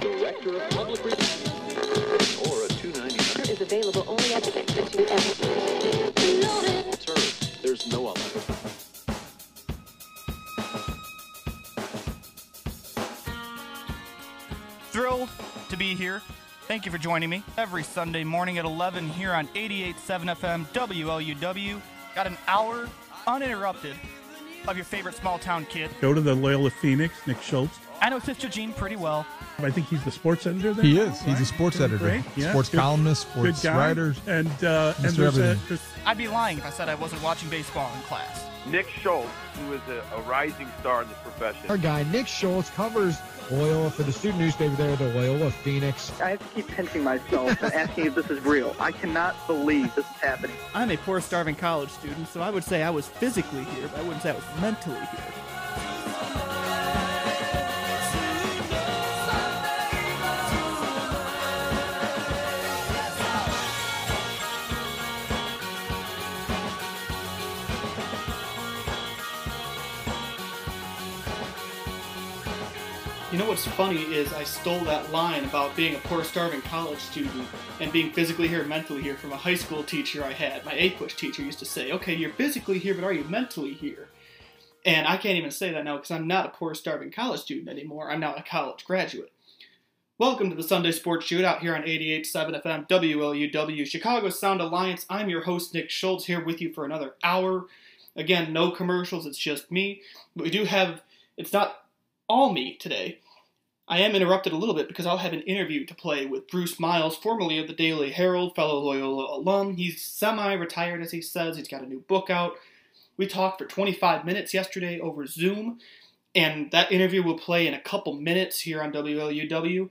Director of Public Relations or a 299 is available only at the Institute of served. There's no other. Thrilled to be here. Thank you for joining me every Sunday morning at 11 here on 88.7 FM WLUW. Got an hour uninterrupted of your favorite small town kid. Go to the Loyola Phoenix, Nick Schultz. I know Sister Jean pretty well. I think he's the sports editor there. He now, is. He's a sports Doing editor, great. Yeah, sports good- columnist, good sports guy. writer. And, uh, and Mr. there's a, Everything. there's, I'd be lying if I said I wasn't watching baseball in class. Nick Schultz, who is a, a rising star in this profession. Our guy Nick Schultz covers Loyola for the student newspaper there, the Loyola Phoenix. I have to keep pinching myself and asking if this is real. I cannot believe this is happening. I'm a poor, starving college student, so I would say I was physically here, but I wouldn't say I was mentally here. Know what's funny is I stole that line about being a poor, starving college student and being physically here, mentally here from a high school teacher I had. My APUSH teacher used to say, "Okay, you're physically here, but are you mentally here?" And I can't even say that now because I'm not a poor, starving college student anymore. I'm now a college graduate. Welcome to the Sunday Sports Shootout here on 88.7 FM WLUW Chicago Sound Alliance. I'm your host Nick Schultz here with you for another hour. Again, no commercials. It's just me. But we do have. It's not all me today. I am interrupted a little bit because I'll have an interview to play with Bruce Miles, formerly of the Daily Herald, fellow Loyola alum. He's semi retired, as he says. He's got a new book out. We talked for 25 minutes yesterday over Zoom, and that interview will play in a couple minutes here on WLUW.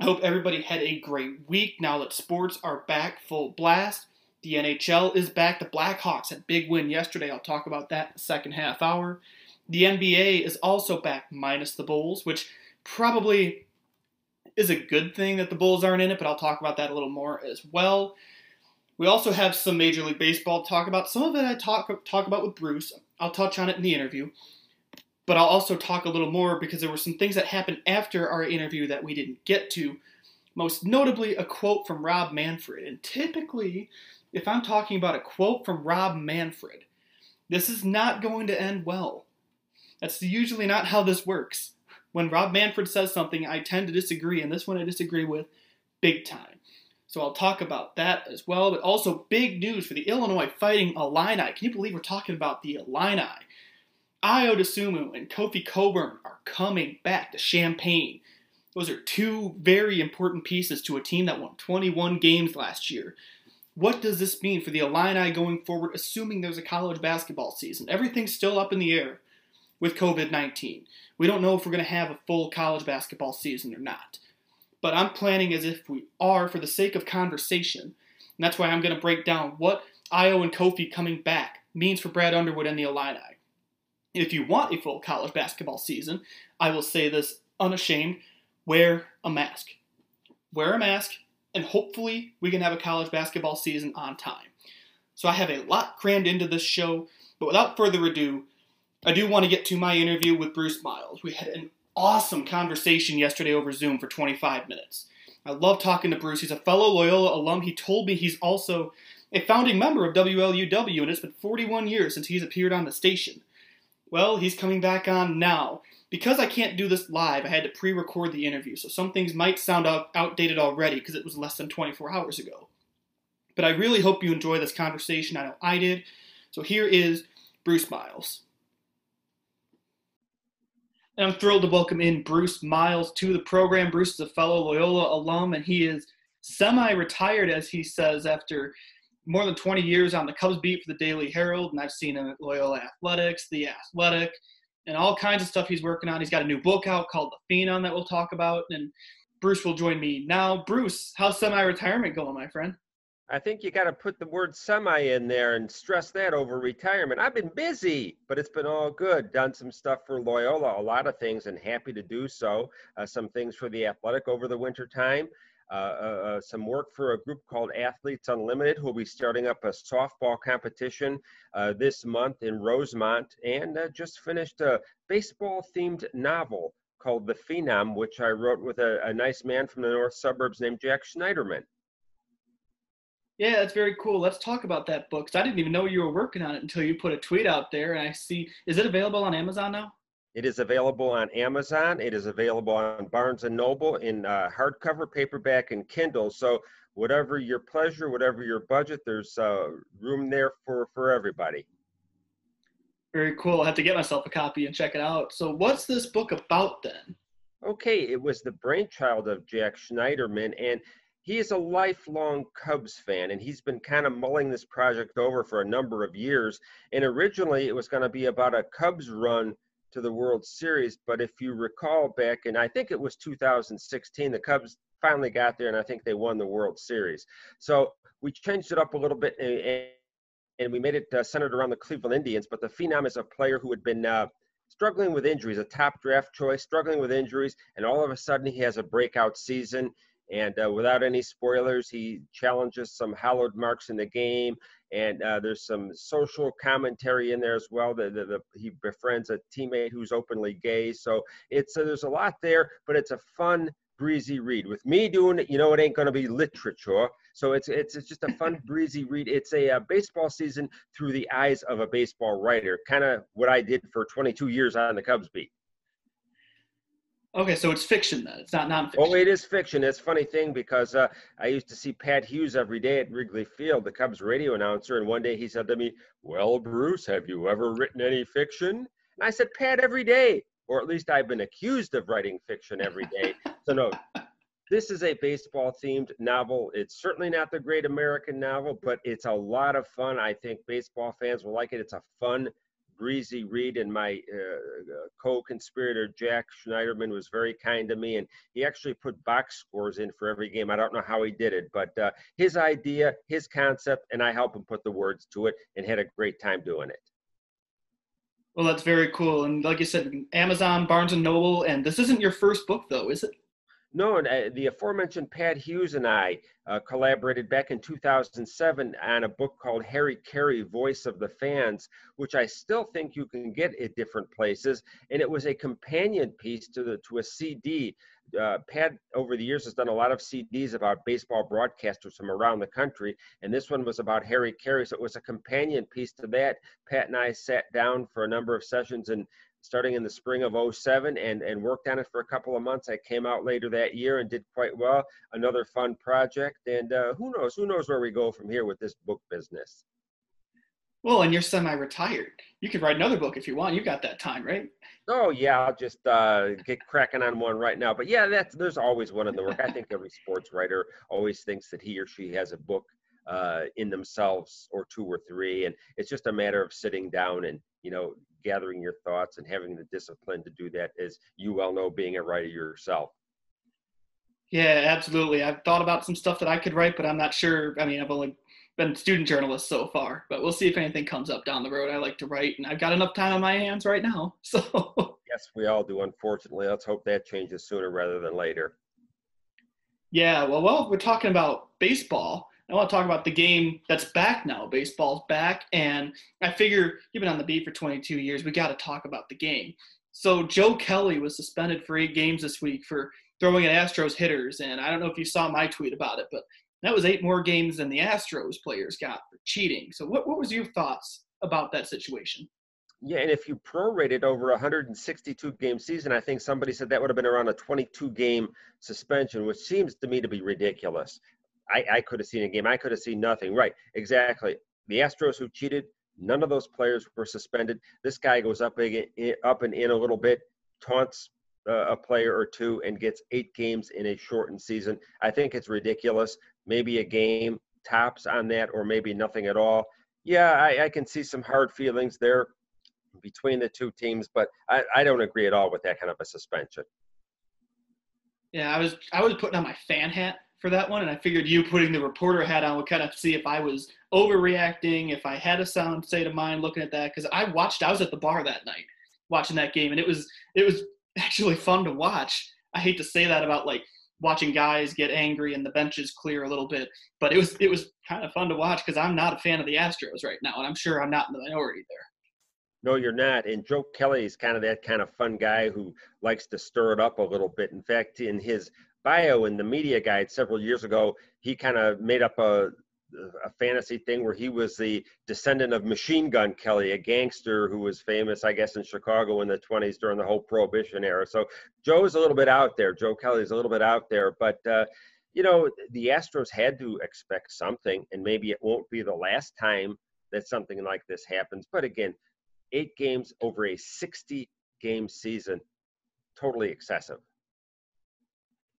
I hope everybody had a great week now that sports are back full blast. The NHL is back. The Blackhawks had big win yesterday. I'll talk about that second half hour. The NBA is also back, minus the Bulls, which probably is a good thing that the Bulls aren't in it, but I'll talk about that a little more as well. We also have some Major League Baseball to talk about. Some of it I talk talk about with Bruce. I'll touch on it in the interview. But I'll also talk a little more because there were some things that happened after our interview that we didn't get to. Most notably, a quote from Rob Manfred. And typically, if I'm talking about a quote from Rob Manfred, this is not going to end well. That's usually not how this works. When Rob Manfred says something, I tend to disagree, and this one I disagree with big time. So I'll talk about that as well, but also big news for the Illinois Fighting Illini. Can you believe we're talking about the Illini? Ayo Dosunmu and Kofi Cockburn are coming back to Champaign. Those are two very important pieces to a team that won 21 games last year. What does this mean for the Illini going forward, assuming there's a college basketball season? Everything's still up in the air with COVID 19. We don't know if we're going to have a full college basketball season or not. But I'm planning as if we are for the sake of conversation. And that's why I'm going to break down what Ayo and Kofi coming back means for Brad Underwood and the Illini. If you want a full college basketball season, I will say this unashamed wear a mask. Wear a mask, and hopefully we can have a college basketball season on time. So I have a lot crammed into this show, but without further ado, I do want to get to my interview with Bruce Miles. We had an awesome conversation yesterday over Zoom for 25 minutes. I love talking to Bruce. He's a fellow Loyola alum. He told me he's also a founding member of WLUW, and it's been 41 years since he's appeared on the station. Well, he's coming back on now. Because I can't do this live, I had to pre record the interview, so some things might sound out- outdated already because it was less than 24 hours ago. But I really hope you enjoy this conversation. I know I did. So here is Bruce Miles. And I'm thrilled to welcome in Bruce Miles to the program. Bruce is a fellow Loyola alum, and he is semi retired, as he says, after more than 20 years on the Cubs beat for the Daily Herald. And I've seen him at Loyola Athletics, The Athletic, and all kinds of stuff he's working on. He's got a new book out called The Phenom that we'll talk about. And Bruce will join me now. Bruce, how's semi retirement going, my friend? I think you got to put the word semi in there and stress that over retirement. I've been busy, but it's been all good. Done some stuff for Loyola, a lot of things, and happy to do so. Uh, some things for the athletic over the winter time. uh, uh, some work for a group called Athletes Unlimited, who will be starting up a softball competition uh, this month in Rosemont, and uh, just finished a baseball themed novel called The Phenom, which I wrote with a, a nice man from the north suburbs named Jack Schneiderman. Yeah, that's very cool. Let's talk about that book. 'cause I didn't even know you were working on it until you put a tweet out there, and I see. Is it available on Amazon now? It is available on Amazon. It is available on Barnes and Noble in uh, hardcover, paperback, and Kindle. So whatever your pleasure, whatever your budget, there's uh, room there for for everybody. Very cool. I have to get myself a copy and check it out. So, what's this book about then? Okay, it was the brainchild of Jack Schneiderman, and he is a lifelong Cubs fan, and he's been kind of mulling this project over for a number of years. And originally, it was going to be about a Cubs run to the World Series, but if you recall back, and I think it was 2016, the Cubs finally got there, and I think they won the World Series. So we changed it up a little bit, and, we made it uh, centered around the Cleveland Indians. But the Phenom is a player who had been uh, struggling with injuries, a top draft choice, struggling with injuries, and all of a sudden he has a breakout season. And uh, without any spoilers, he challenges some hallowed marks in the game. And uh, there's some social commentary in there as well. The, the, the, he befriends a teammate who's openly gay. So it's uh, there's a lot there, but it's a fun, breezy read. With me doing it, you know, it ain't going to be literature. So it's, it's it's just a fun, breezy read. It's a, a baseball season through the eyes of a baseball writer, kind of what I did for 22 years on the Cubs beat. Okay, so it's fiction then. It's not nonfiction. Oh, it is fiction. It's a funny thing because uh, I used to see Pat Hughes every day at Wrigley Field, the Cubs radio announcer, and one day he said to me, "Well, Bruce, have you ever written any fiction?" And I said, "Pat, every day, or at least I've been accused of writing fiction every day." so no, this is a baseball-themed novel. It's certainly not the great American novel, but it's a lot of fun. I think baseball fans will like it. It's a fun breezy read and my uh, co-conspirator jack schneiderman was very kind to me and he actually put box scores in for every game. I don't know how he did it but uh, his idea his concept and i helped him put the words to it and had a great time doing it. Well that's very cool and like you said amazon barnes and noble and this isn't your first book though is it no, uh, the aforementioned Pat Hughes and I uh, collaborated back in 2007 on a book called Harry Caray, Voice of the Fans, which I still think you can get at different places. And it was a companion piece to the to a CD. Uh, Pat, over the years, has done a lot of CDs about baseball broadcasters from around the country, and this one was about Harry Caray. So it was a companion piece to that. Pat and I sat down for a number of sessions and starting in the spring of 07 and, and worked on it for a couple of months. I came out later that year and did quite well. Another fun project. And uh, who knows? Who knows where we go from here with this book business? Well, and you're semi-retired. You could write another book if you want. You got that time, right? Oh yeah, I'll just uh, get cracking on one right now. But yeah, that's there's always one in the work. I think every sports writer always thinks that he or she has a book uh, in themselves or two or three, and it's just a matter of sitting down and you know gathering your thoughts and having the discipline to do that as you well know being a writer yourself. Yeah absolutely. I've thought about some stuff that i could write but i'm not sure. I mean i've only been student journalist so far but we'll see if anything comes up down the road. I like to write and i've got enough time on my hands right now so. Yes we all do unfortunately. Let's hope that changes sooner rather than later. Yeah well well we're talking about baseball I want to talk about the game that's back now. Baseball's back, and I figure you've been on the beat for 22 years. We got to talk about the game. So Joe Kelly was suspended for eight games this week for throwing at Astros hitters, and I don't know if you saw my tweet about it, but that was eight more games than the Astros players got for cheating. So what what was your thoughts about that situation? Yeah, and if you prorate it over a 162 game season, I think somebody said that would have been around a 22 game suspension, which seems to me to be ridiculous. I, I could have seen a game. I could have seen nothing. Right, exactly. The Astros who cheated, none of those players were suspended. This guy goes up, up and in a little bit, taunts uh, a player or two, and gets eight games in a shortened season. I think it's ridiculous. Maybe a game tops on that, or maybe nothing at all. Yeah, I, I can see some hard feelings there between the two teams, but I, I don't agree at all with that kind of a suspension. Yeah, I was I was putting on my fan hat for that one, and I figured you putting the reporter hat on would kind of see if I was overreacting, if I had a sound state of mind looking at that. Because I watched, I was at the bar that night watching that game, and it was it was actually fun to watch. I hate to say that about like watching guys get angry and the benches clear a little bit. But it was it was kind of fun to watch because I'm not a fan of the Astros right now, and I'm sure I'm not in the minority there. No, you're not. And Joe Kelly is kind of that kind of fun guy who likes to stir it up a little bit. In fact, in his bio in the media guide several years ago, he kind of made up a a fantasy thing where he was the descendant of Machine Gun Kelly, a gangster who was famous, I guess, in Chicago in the 20s during the whole Prohibition era. So Joe's a little bit out there. Joe Kelly's a little bit out there, but uh, you know the Astros had to expect something, and maybe it won't be the last time that something like this happens. But again, eight games over a 60 game season, totally excessive.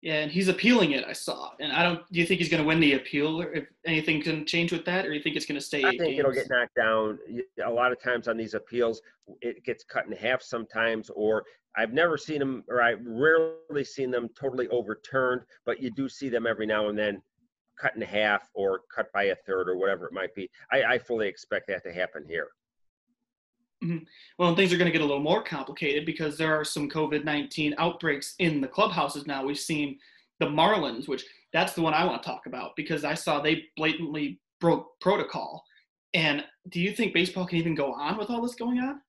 Yeah, and he's appealing it. I saw, and I don't. Do you think he's going to win the appeal, or if anything can change with that, or you think it's going to stay? I think games? it'll get knocked down. A lot of times on these appeals, it gets cut in half sometimes, or I've never seen them, or I've rarely seen them totally overturned, but you do see them every now and then cut in half or cut by a third or whatever it might be. I, I fully expect that to happen here. Mm-hmm. Well, things are going to get a little more complicated because there are some COVID 19 outbreaks in the clubhouses now. We've seen the Marlins, which that's the one I want to talk about because I saw they blatantly broke protocol. And do you think baseball can even go on with all this going on?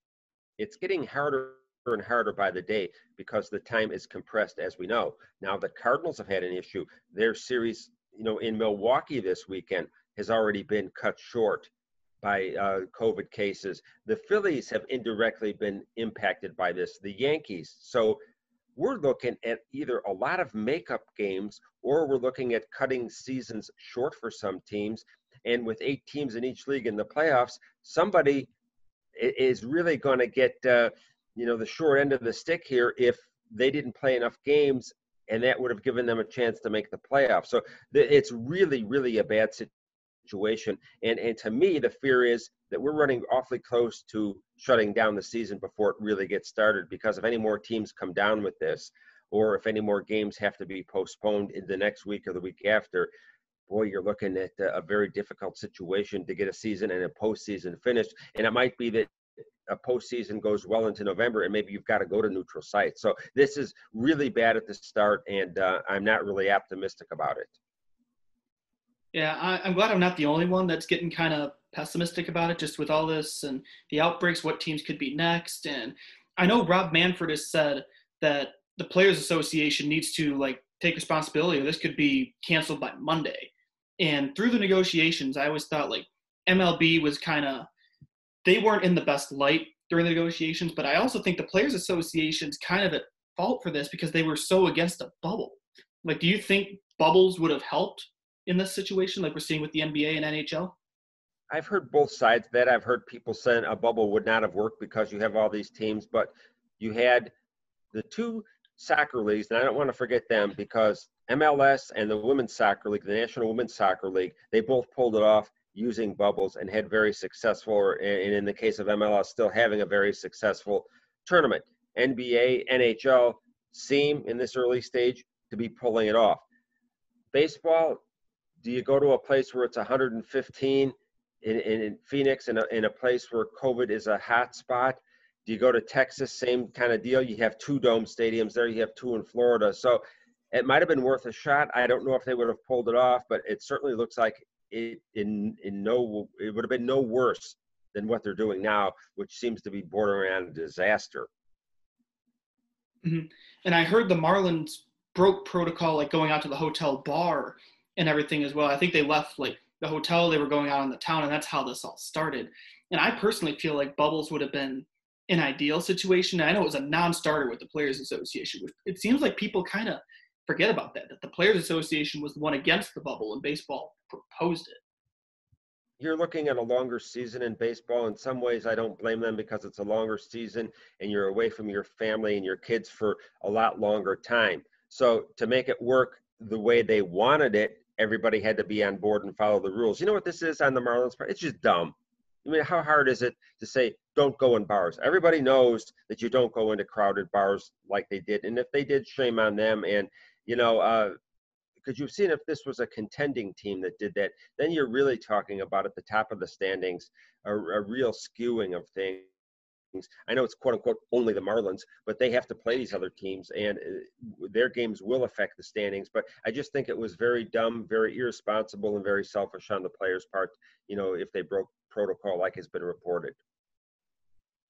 It's getting harder and harder by the day because the time is compressed, as we know. Now, the Cardinals have had an issue. Their series, you know, in Milwaukee this weekend has already been cut short by uh, COVID cases. The Phillies have indirectly been impacted by this, the Yankees. So we're looking at either a lot of makeup games or we're looking at cutting seasons short for some teams. And with eight teams in each league in the playoffs, somebody is really going to get, uh, you know, the short end of the stick here if they didn't play enough games and that would have given them a chance to make the playoffs. So it's really, really a bad situation. And and to me, the fear is that we're running awfully close to shutting down the season before it really gets started. Because if any more teams come down with this, or if any more games have to be postponed in the next week or the week after, boy, you're looking at a very difficult situation to get a season and a postseason finished. And it might be that a postseason goes well into November, and maybe you've got to go to neutral sites. So this is really bad at the start, and uh, I'm not really optimistic about it. Yeah, I, am glad I'm not the only one that's getting kind of pessimistic about it, just with all this and the outbreaks, what teams could be next. And I know Rob Manfred has said that the Players Association needs to like take responsibility, or this could be canceled by Monday. And through the negotiations, I always thought like MLB was kind of they weren't in the best light during the negotiations, but I also think the Players Association's kind of at fault for this because they were so against a bubble. Like, do you think bubbles would have helped in this situation, like we're seeing with the NBA and NHL? I've heard both sides of that. I've heard people saying a bubble would not have worked because you have all these teams, but you had the two soccer leagues, and I don't want to forget them because MLS and the Women's Soccer League, the National Women's Soccer League, they both pulled it off using bubbles and had very successful, and in the case of MLS, still having a very successful tournament. NBA, NHL seem in this early stage to be pulling it off. Baseball, do you go to a place where it's 115 in, in Phoenix in in a place where COVID is a hot spot? Do you go to Texas? Same kind of deal. You have two dome stadiums there. You have two in Florida. So it might have been worth a shot. I don't know if they would have pulled it off, but it certainly looks like it in in no it would have been no worse than what they're doing now, which seems to be bordering on a disaster. Mm-hmm. And I heard the Marlins broke protocol, like going out to the hotel bar and everything as well. I think they left like the hotel, they were going out in the town, and that's how this all started. And I personally feel like bubbles would have been an ideal situation. I know it was a non-starter with the Players Association. It seems like people kind of forget about that. That the Players Association was the one against the bubble, and baseball proposed it. You're looking at a longer season in baseball. In some ways, I don't blame them because it's a longer season, and you're away from your family and your kids for a lot longer time. So to make it work the way they wanted it, everybody had to be on board and follow the rules. You know what this is on the Marlins part? It's just dumb. I mean, how hard is it to say don't go in bars? Everybody knows that you don't go into crowded bars like they did, and if they did, shame on them. And you know, uh, because you've seen if this was a contending team that did that, then you're really talking about at the top of the standings a, a real skewing of things I know it's quote unquote only the Marlins, but they have to play these other teams, and uh, their games will affect the standings. But I just think it was very dumb, very irresponsible, and very selfish on the players' part. You know, if they broke protocol, like has been reported.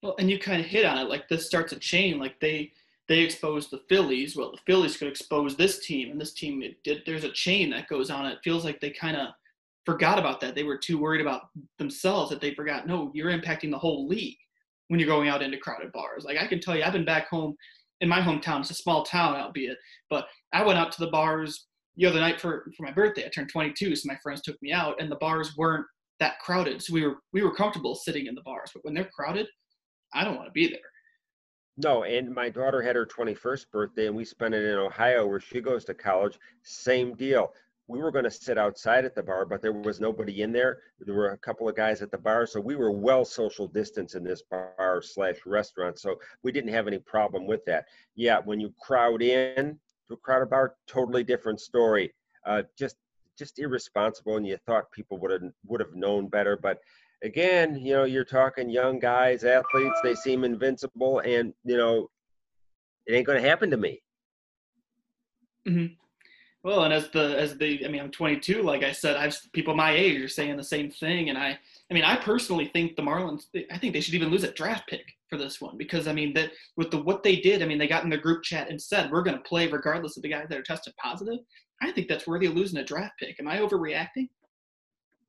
Well, and you kind of hit on it. Like this starts a chain. Like they they exposed the Phillies. Well, the Phillies could expose this team, and this team it. There's a chain that goes on. It feels like they kind of forgot about that. They were too worried about themselves that they forgot. No, you're impacting the whole league when you're going out into crowded bars. Like I can tell you, I've been back home in my hometown. It's a small town, albeit, but I went out to the bars the other night for for my birthday. I turned 22, so my friends took me out, and the bars weren't that crowded. So we were we were comfortable sitting in the bars. But when they're crowded, I don't want to be there. No, and my daughter had her 21st birthday, and we spent it in Ohio, where she goes to college. Same deal. We were going to sit outside at the bar, but there was nobody in there. There were a couple of guys at the bar, so we were well social distance in this bar slash restaurant. So we didn't have any problem with that. Yeah, when you crowd in to a crowded bar, totally different story. Uh, just just irresponsible, and you thought people would have would have known better, but again, you know, you're talking young guys, athletes, they seem invincible, and, you know, it ain't going to happen to me. Mm-hmm. Well, and as the as the I mean, I'm 22. Like I said, I've people my age are saying the same thing, and I I mean, I personally think the Marlins. I think they should even lose a draft pick for this one because I mean that with the what they did, I mean, they got in the group chat and said we're going to play regardless of the guys that are tested positive. I think that's worthy of losing a draft pick. Am I overreacting?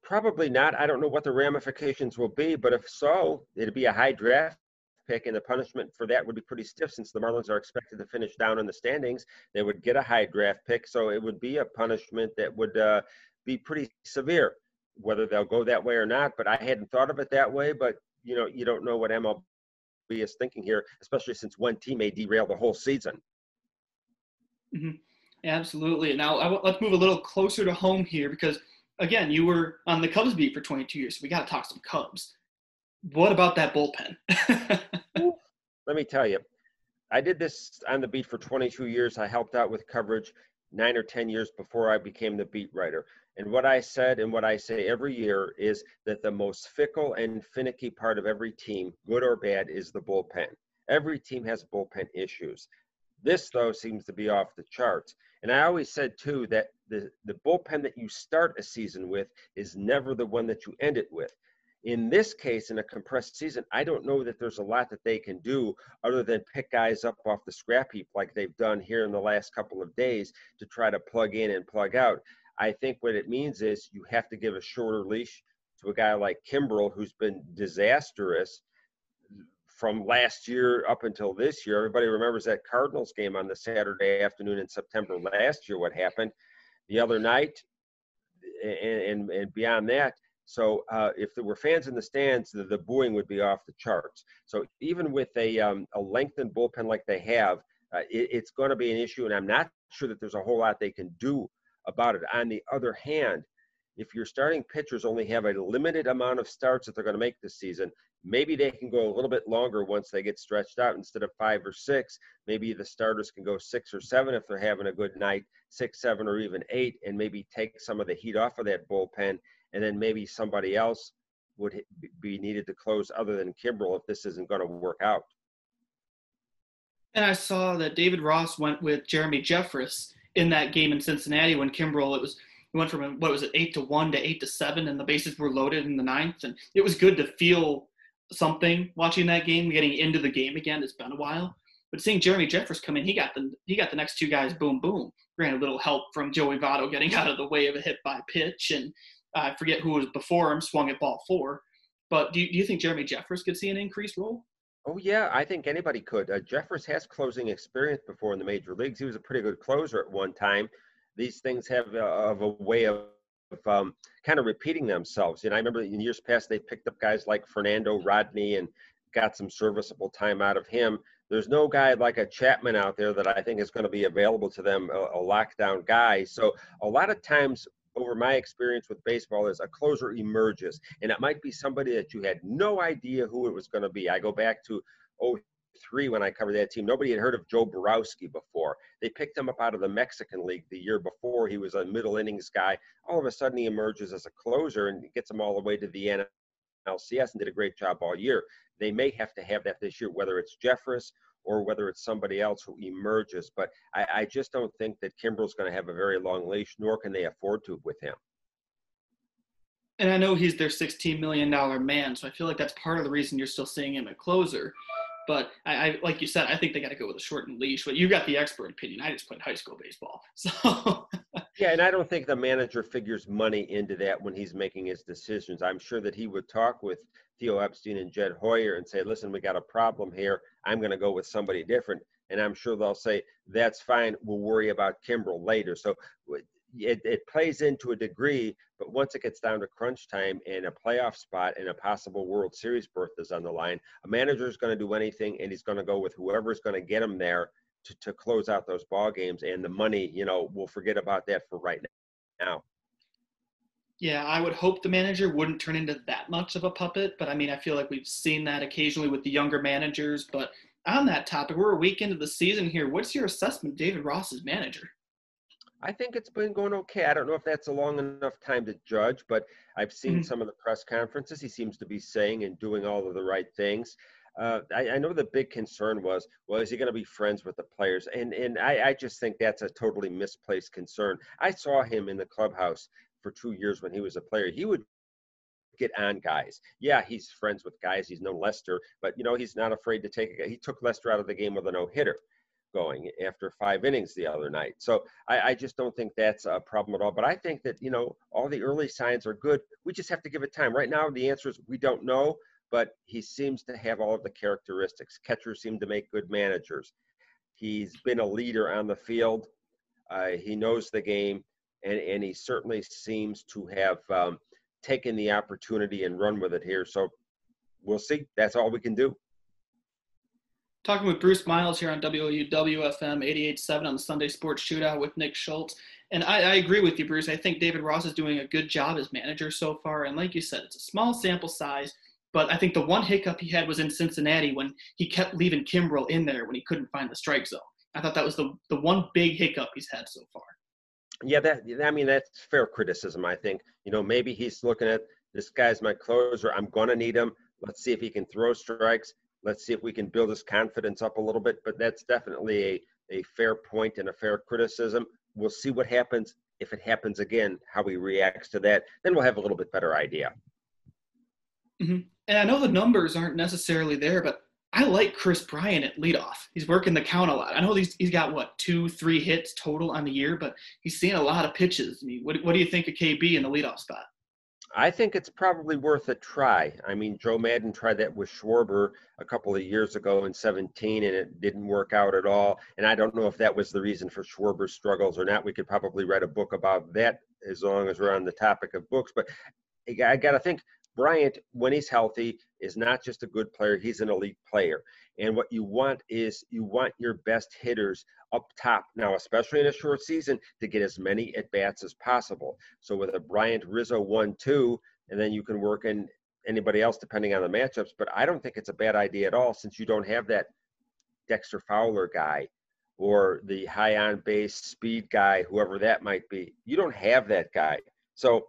Probably not. I don't know what the ramifications will be, but if so, it'd be a high draft pick, and the punishment for that would be pretty stiff since the Marlins are expected to finish down in the standings. They would get a high draft pick, so it would be a punishment that would uh, be pretty severe. Whether they'll go that way or not, but I hadn't thought of it that way. But you know, you don't know what MLB is thinking here, especially since one team may derail the whole season. Mm-hmm. Absolutely. Now let's move a little closer to home here because again, you were on the Cubs beat for 22 years, so we got to talk some Cubs. What about that bullpen? Let me tell you, I did this on the beat for 22 years. I helped out with coverage nine or 10 years before I became the beat writer. And what I said and what I say every year is that the most fickle and finicky part of every team, good or bad, is the bullpen. Every team has bullpen issues. This, though, seems to be off the charts. And I always said, too, that the, the bullpen that you start a season with is never the one that you end it with. In this case, in a compressed season, I don't know that there's a lot that they can do other than pick guys up off the scrap heap like they've done here in the last couple of days to try to plug in and plug out. I think what it means is you have to give a shorter leash to a guy like Kimbrel, who's been disastrous from last year up until this year. Everybody remembers that Cardinals game on the Saturday afternoon in September last year, what happened the other night, and, and, and beyond that. So uh, if there were fans in the stands, the, the, booing would be off the charts. So even with a, um, a lengthened bullpen like they have, uh, it, it's going to be an issue, and I'm not sure that there's a whole lot they can do about it. On the other hand, if your starting pitchers only have a limited amount of starts that they're going to make this season, maybe they can go a little bit longer once they get stretched out instead of five or six. Maybe the starters can go six or seven if they're having a good night, six, seven, or even eight, and maybe take some of the heat off of that bullpen. And then maybe somebody else would be needed to close other than Kimbrel if this isn't going to work out. And I saw that David Ross went with Jeremy Jeffress in that game in Cincinnati when Kimbrel it was he went from what was it eight to one to eight to seven, and the bases were loaded in the ninth, and it was good to feel something watching that game, getting into the game again. It's been a while, but seeing Jeremy Jeffress come in, he got the he got the next two guys boom boom. Granted, a little help from Joey Votto getting out of the way of a hit by pitch, and I forget who was before him swung at ball four. But do you, do you think Jeremy Jeffress could see an increased role? Oh yeah, I think anybody could. Uh, Jeffress has closing experience before in the major leagues. He was a pretty good closer at one time these things have a, of a way of um, kind of repeating themselves. And I remember in years past they picked up guys like Fernando Rodney and got some serviceable time out of him. There's no guy like a Chapman out there that I think is going to be available to them, a, a lockdown guy. So a lot of times over my experience with baseball is a closer emerges and it might be somebody that you had no idea who it was going to be. I go back to oh three when I covered that team. Nobody had heard of Joe Borowski before. They picked him up out of the Mexican League the year before. He was a middle innings guy. All of a sudden, he emerges as a closer and gets them all the way to the NLCS and did a great job all year. They may have to have that this year, whether it's Jeffress or whether it's somebody else who emerges. But I, I just don't think that Kimbrel's going to have a very long leash, nor can they afford to with him. And I know he's their $16 million man, so I feel like that's part of the reason you're still seeing him at closer. But I, I like you said, I think they got to go with a shortened leash. But you got the expert opinion. I just played high school baseball, so. Yeah, and I don't think the manager figures money into that when he's making his decisions. I'm sure that he would talk with Theo Epstein and Jed Hoyer and say, "Listen, we got a problem here. I'm going to go with somebody different." And I'm sure they'll say, "That's fine. We'll worry about Kimbrel later." So it, it plays into a degree, but once it gets down to crunch time and a playoff spot and a possible World Series berth is on the line, a manager is going to do anything and he's going to go with whoever's going to get him there to, to close out those ball games. And the money, you know, we'll forget about that for right now. Yeah, I would hope the manager wouldn't turn into that much of a puppet, but I mean, I feel like we've seen that occasionally with the younger managers. But on that topic, we're a week into the season here. What's your assessment, David Ross's manager? I think it's been going okay. I don't know if that's a long enough time to judge, but I've seen mm-hmm. some of the press conferences. He seems to be saying and doing all of the right things. Uh, I, I, know the big concern was, well, is he going to be friends with the players? And and I, I just think that's a totally misplaced concern. I saw him in the clubhouse for two years when he was a player. He would get on guys. Yeah, he's friends with guys. He's known Lester, but you know he's not afraid to take a. He took Lester out of the game with a no hitter going after five innings the other night. So I, I, just don't think that's a problem at all. But I think that, you know, all the early signs are good. We just have to give it time. Right now, the answer is we don't know, but he seems to have all of the characteristics. Catchers seem to make good managers. He's been a leader on the field. Uh, he knows the game, and, and he certainly seems to have um, taken the opportunity and run with it here. So we'll see. That's all we can do. Talking with Bruce Miles here on WLUW FM 88.7 on the Sunday Sports Shootout with Nick Schultz. And I, I, agree with you, Bruce. I think David Ross is doing a good job as manager so far. And like you said, it's a small sample size. But I think the one hiccup he had was in Cincinnati when he kept leaving Kimbrel in there when he couldn't find the strike zone. I thought that was the, the one big hiccup he's had so far. Yeah, that I mean that's fair criticism. I think you know maybe he's looking at this guy's my closer. I'm gonna need him. Let's see if he can throw strikes. Let's see if we can build his confidence up a little bit. But that's definitely a, a fair point and a fair criticism. We'll see what happens. If it happens again, how he reacts to that, then we'll have a little bit better idea. Mm-hmm. And I know the numbers aren't necessarily there, but I like Kris Bryant at leadoff. He's working the count a lot. I know he's, he's got what two, three hits total on the year, but he's seeing a lot of pitches. I mean, what, what do you think of KB in the leadoff spot? I think it's probably worth a try. I mean, Joe Maddon tried that with Schwarber a couple of years ago in 17, and it didn't work out at all. And I don't know if that was the reason for Schwarber's struggles or not. We could probably write a book about that as long as we're on the topic of books. But I got to think Bryant, when he's healthy, is not just a good player, he's an elite player. And what you want is you want your best hitters up top now, especially in a short season, to get as many at bats as possible. So with a Bryant Rizzo one two, and then you can work in anybody else depending on the matchups. But I don't think it's a bad idea at all since you don't have that Dexter Fowler guy or the high on base speed guy, whoever that might be. You don't have that guy. So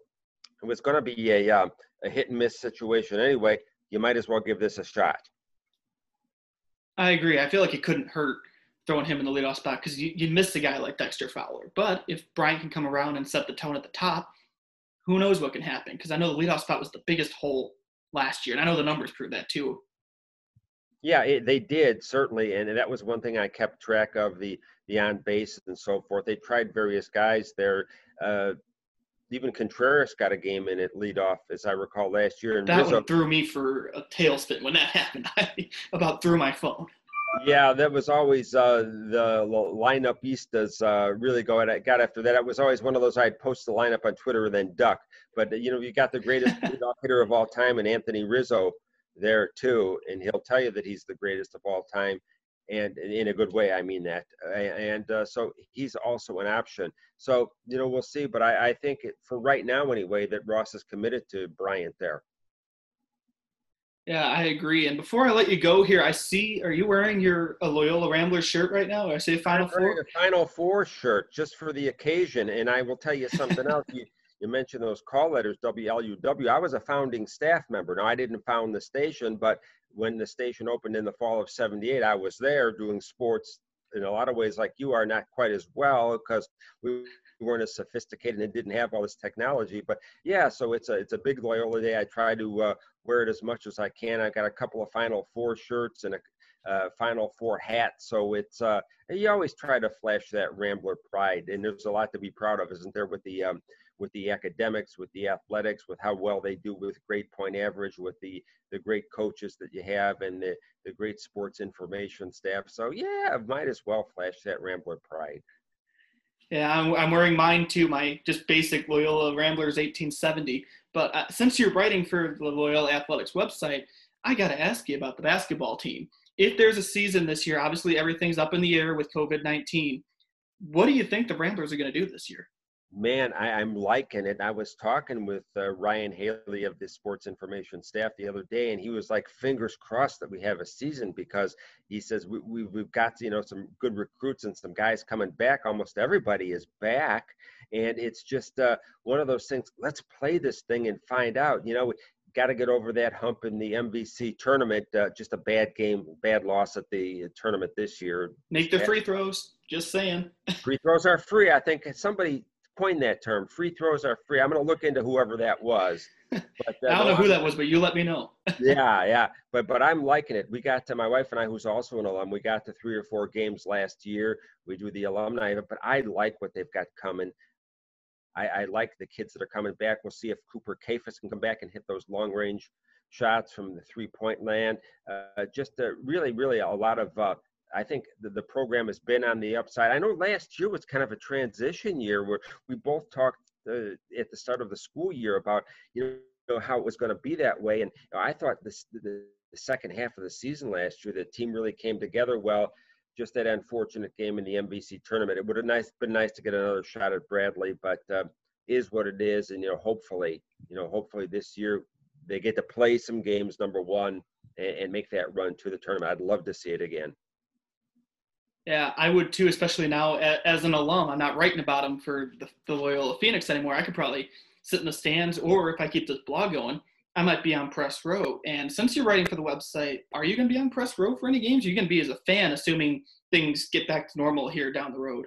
it was going to be a, uh, a hit and miss situation anyway. You might as well give this a shot. I agree. I feel like it couldn't hurt throwing him in the leadoff spot because you, you miss a guy like Dexter Fowler. But if Brian can come around and set the tone at the top, who knows what can happen? Because I know the leadoff spot was the biggest hole last year, and I know the numbers prove that too. Yeah, it, they did certainly, and that was one thing I kept track of the the on base and so forth. They tried various guys there. Uh, even Contreras got a game in it leadoff, as I recall last year. And that Rizzo, one threw me for a tailspin when that happened. I about threw my phone. Yeah, that was always uh, the lineup Eastas uh, really go at it. Got after that. It was always one of those I'd post the lineup on Twitter and then duck. But you know, you got the greatest hitter of all time, and Anthony Rizzo there too, and he'll tell you that he's the greatest of all time and in a good way, I mean that. And uh, so he's also an option. So you know, we'll see. But I, I think for right now, anyway, that Ross is committed to Bryant there. Yeah, I agree. And before I let you go here, I see, are you wearing your a Loyola Ramblers shirt right now? Or I say Final Four? A Final Four shirt just for the occasion. And I will tell you something else. You, you mentioned those call letters, WLUW. I was a founding staff member. Now, I didn't found the station, but when the station opened in the fall of 78, I was there doing sports in a lot of ways like you are, not quite as well because we weren't as sophisticated and didn't have all this technology. But yeah, so it's a it's a big Loyola day. I try to uh, wear it as much as I can. I've got a couple of Final Four shirts and a uh, Final Four hat. So it's uh, you always try to flash that Rambler pride, and there's a lot to be proud of, isn't there? With the um, with the academics, with the athletics, with how well they do with grade point average, with the the great coaches that you have, and the the great sports information staff. So yeah, might as well flash that Rambler pride. Yeah, I'm, I'm wearing mine too, my just basic Loyola Ramblers 1870. But uh, since you're writing for the Loyola Athletics website, I got to ask you about the basketball team if there's a season this year, obviously everything's up in the air with COVID 19. What do you think the Ramblers are going to do this year? Man, I, am liking it. I was talking with uh, Ryan Haley of the sports information staff the other day, and he was like, "Fingers crossed that we have a season," because he says we, we we've got you know some good recruits and some guys coming back. Almost everybody is back, and it's just uh, one of those things. Let's play this thing and find out. You know, we got to get over that hump in the MVC tournament. Uh, just a bad game, bad loss at the tournament this year. Make the free throws. Just saying. free throws are free. I think somebody coined that term. Free throws are free. I'm going to look into whoever that was. But, uh, I don't know who that was, but you let me know. yeah, yeah. But but I'm liking it. We got to my wife and I, who's also an alum. We got to three or four games last year. We do the alumni event, but I like what they've got coming. I, I, like the kids that are coming back. We'll see if Cooper Kaifes can come back and hit those long range shots from the three point land. Uh, just a, really, really a lot of. Uh, I think the, the program has been on the upside. I know last year was kind of a transition year where we both talked uh, at the start of the school year about you know how it was going to be that way, and you know, I thought this the, the second half of the season last year the team really came together well just that unfortunate game in the MVC tournament. It would have nice been nice to get another shot at Bradley, but uh, is what it is. And you know, hopefully, you know, hopefully this year they get to play some games. Number one, and, and make that run to the tournament. I'd love to see it again. Yeah, I would too, especially now as an alum. I'm not writing about them for the, the Loyola Phoenix anymore. I could probably sit in the stands, or if I keep this blog going, I might be on press row. And since you're writing for the website, are you going to be on press row for any games? You're you going to be as a fan, assuming things get back to normal here down the road?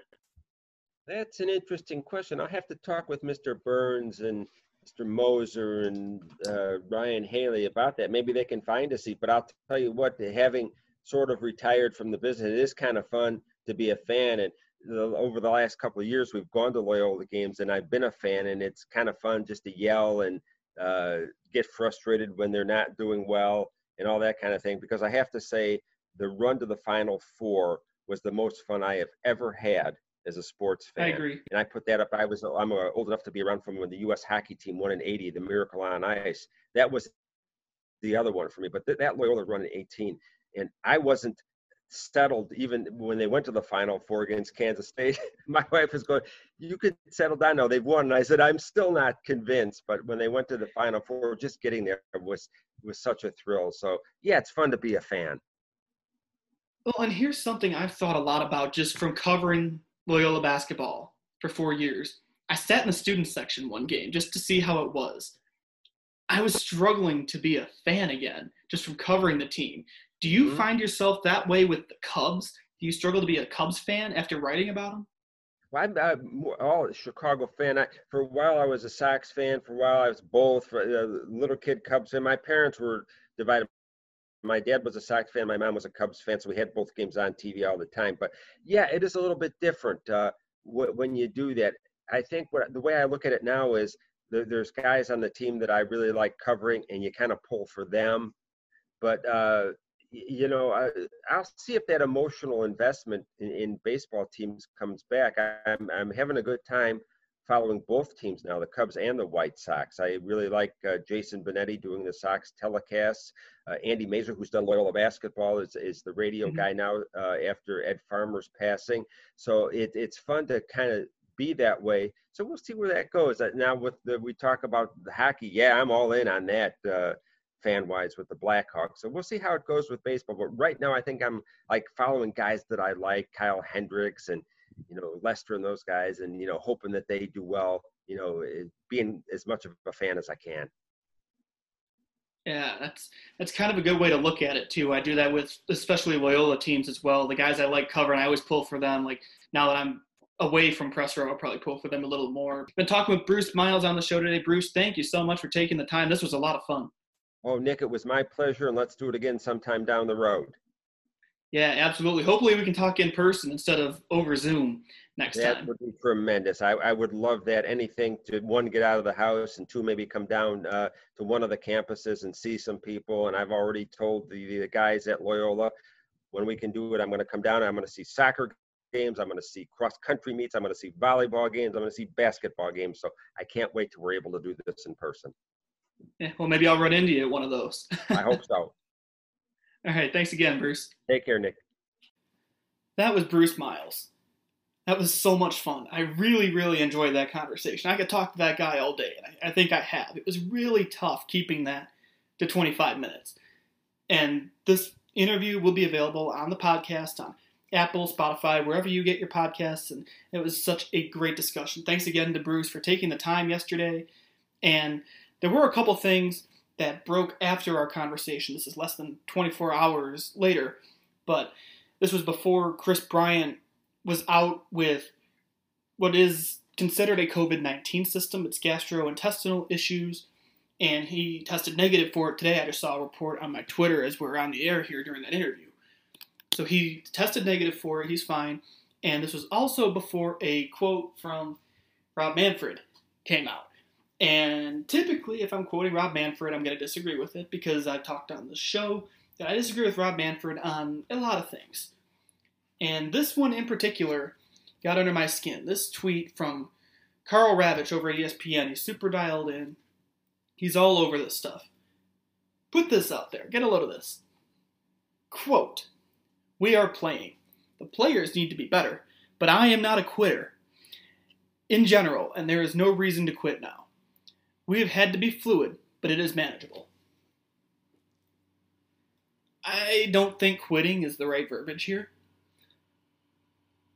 That's an interesting question. I'll have to talk with Mr. Burns and Mr. Moser and uh, Ryan Haley about that. Maybe they can find a seat. But I'll tell you what, having sort of retired from the business, it is kind of fun to be a fan. And the, over the last couple of years, we've gone to Loyola games, and I've been a fan, and it's kind of fun just to yell and uh, get frustrated when they're not doing well and all that kind of thing. Because I have to say, the run to the Final Four was the most fun I have ever had as a sports fan. I agree. And I put that up. I was I'm uh, old enough to be around from when the U.S. hockey team won in '80, the Miracle on Ice. That was the other one for me. But th- that Loyola run in '18, and I wasn't settled even when they went to the final four against Kansas State. My wife was going, "You could settle down now. They've won." And I said, "I'm still not convinced." But when they went to the final four, just getting there was was such a thrill. So yeah, it's fun to be a fan. Well, and here's something I've thought a lot about just from covering Loyola basketball for four years. I sat in the student section one game just to see how it was. I was struggling to be a fan again just from covering the team. Do you mm-hmm. find yourself that way with the Cubs? Do you struggle to be a Cubs fan after writing about them? Well, I'm, I'm all a Chicago fan. I, for a while, I was a Sox fan. For a while, I was both. For a uh, little kid Cubs fan. My parents were divided. My dad was a Sox fan. My mom was a Cubs fan. So we had both games on TV all the time. But yeah, it is a little bit different uh, w- when you do that. I think what the way I look at it now is there, there's guys on the team that I really like covering, and you kind of pull for them. But uh, you know, I, will see if that emotional investment in, in, baseball teams comes back. I'm, I'm having a good time following both teams now, the Cubs and the White Sox. I really like uh, Jason Benetti doing the Sox telecasts. Uh, Andy Masur, who's done Loyola basketball, is, is the radio mm-hmm. guy now uh, after Ed Farmer's passing. So it, it's fun to kind of be that way. So we'll see where that goes. Uh, now with the, we talk about the hockey, yeah, I'm all in on that. Fan wise with the Blackhawks. So we'll see how it goes with baseball. But right now, I think I'm like following guys that I like, Kyle Hendricks and you know Lester and those guys, and you know hoping that they do well. You know, eh, being as much of a fan as I can. Yeah, that's that's kind of a good way to look at it too. I do that with especially Loyola teams as well. The guys I like covering, I always pull for them. Like now that I'm away from press row, I'll probably pull for them a little more. Been talking with Bruce Miles on the show today. Bruce, thank you so much for taking the time. This was a lot of fun. Oh, Nick, it was my pleasure, and let's do it again sometime down the road. Yeah, absolutely. Hopefully, we can talk in person instead of over Zoom next that time. That would be tremendous. I, I would love that. Anything to one get out of the house, and two maybe come down uh, to one of the campuses and see some people. And I've already told the, the guys at Loyola when we can do it, I'm going to come down. I'm going to see soccer games. I'm going to see cross country meets. I'm going to see volleyball games. I'm going to see basketball games. So I can't wait till we're able to do this in person. Yeah, well, maybe I'll run into you at one of those. I hope so. All right. Thanks again, Bruce. Take care, Nick. That was Bruce Miles. That was so much fun. I really, really enjoyed that conversation. I could talk to that guy all day, and I, I think I have. It was really tough keeping that to 25 minutes. And this interview will be available on the podcast on Apple, Spotify, wherever you get your podcasts. And it was such a great discussion. Thanks again to Bruce for taking the time yesterday. And there were a couple things that broke after our conversation. This is less than 24 hours later, but this was before Kris Bryant was out with what is considered a COVID 19 system. It's gastrointestinal issues, and he tested negative for it today. I just saw a report on my Twitter as we're on the air here during that interview. So he tested negative for it, he's fine. And this was also before a quote from Rob Manfred came out. And typically, if I'm quoting Rob Manfred, I'm going to disagree with it because I've talked on the show that I disagree with Rob Manfred on a lot of things. And this one in particular got under my skin. This tweet from Karl Ravech over at ESPN. He's super dialed in. He's all over this stuff. Put this out there. Get a load of this. Quote We are playing. The players need to be better, but I am not a quitter in general, and there is no reason to quit now. We have had to be fluid, but it is manageable. I don't think quitting is the right verbiage here.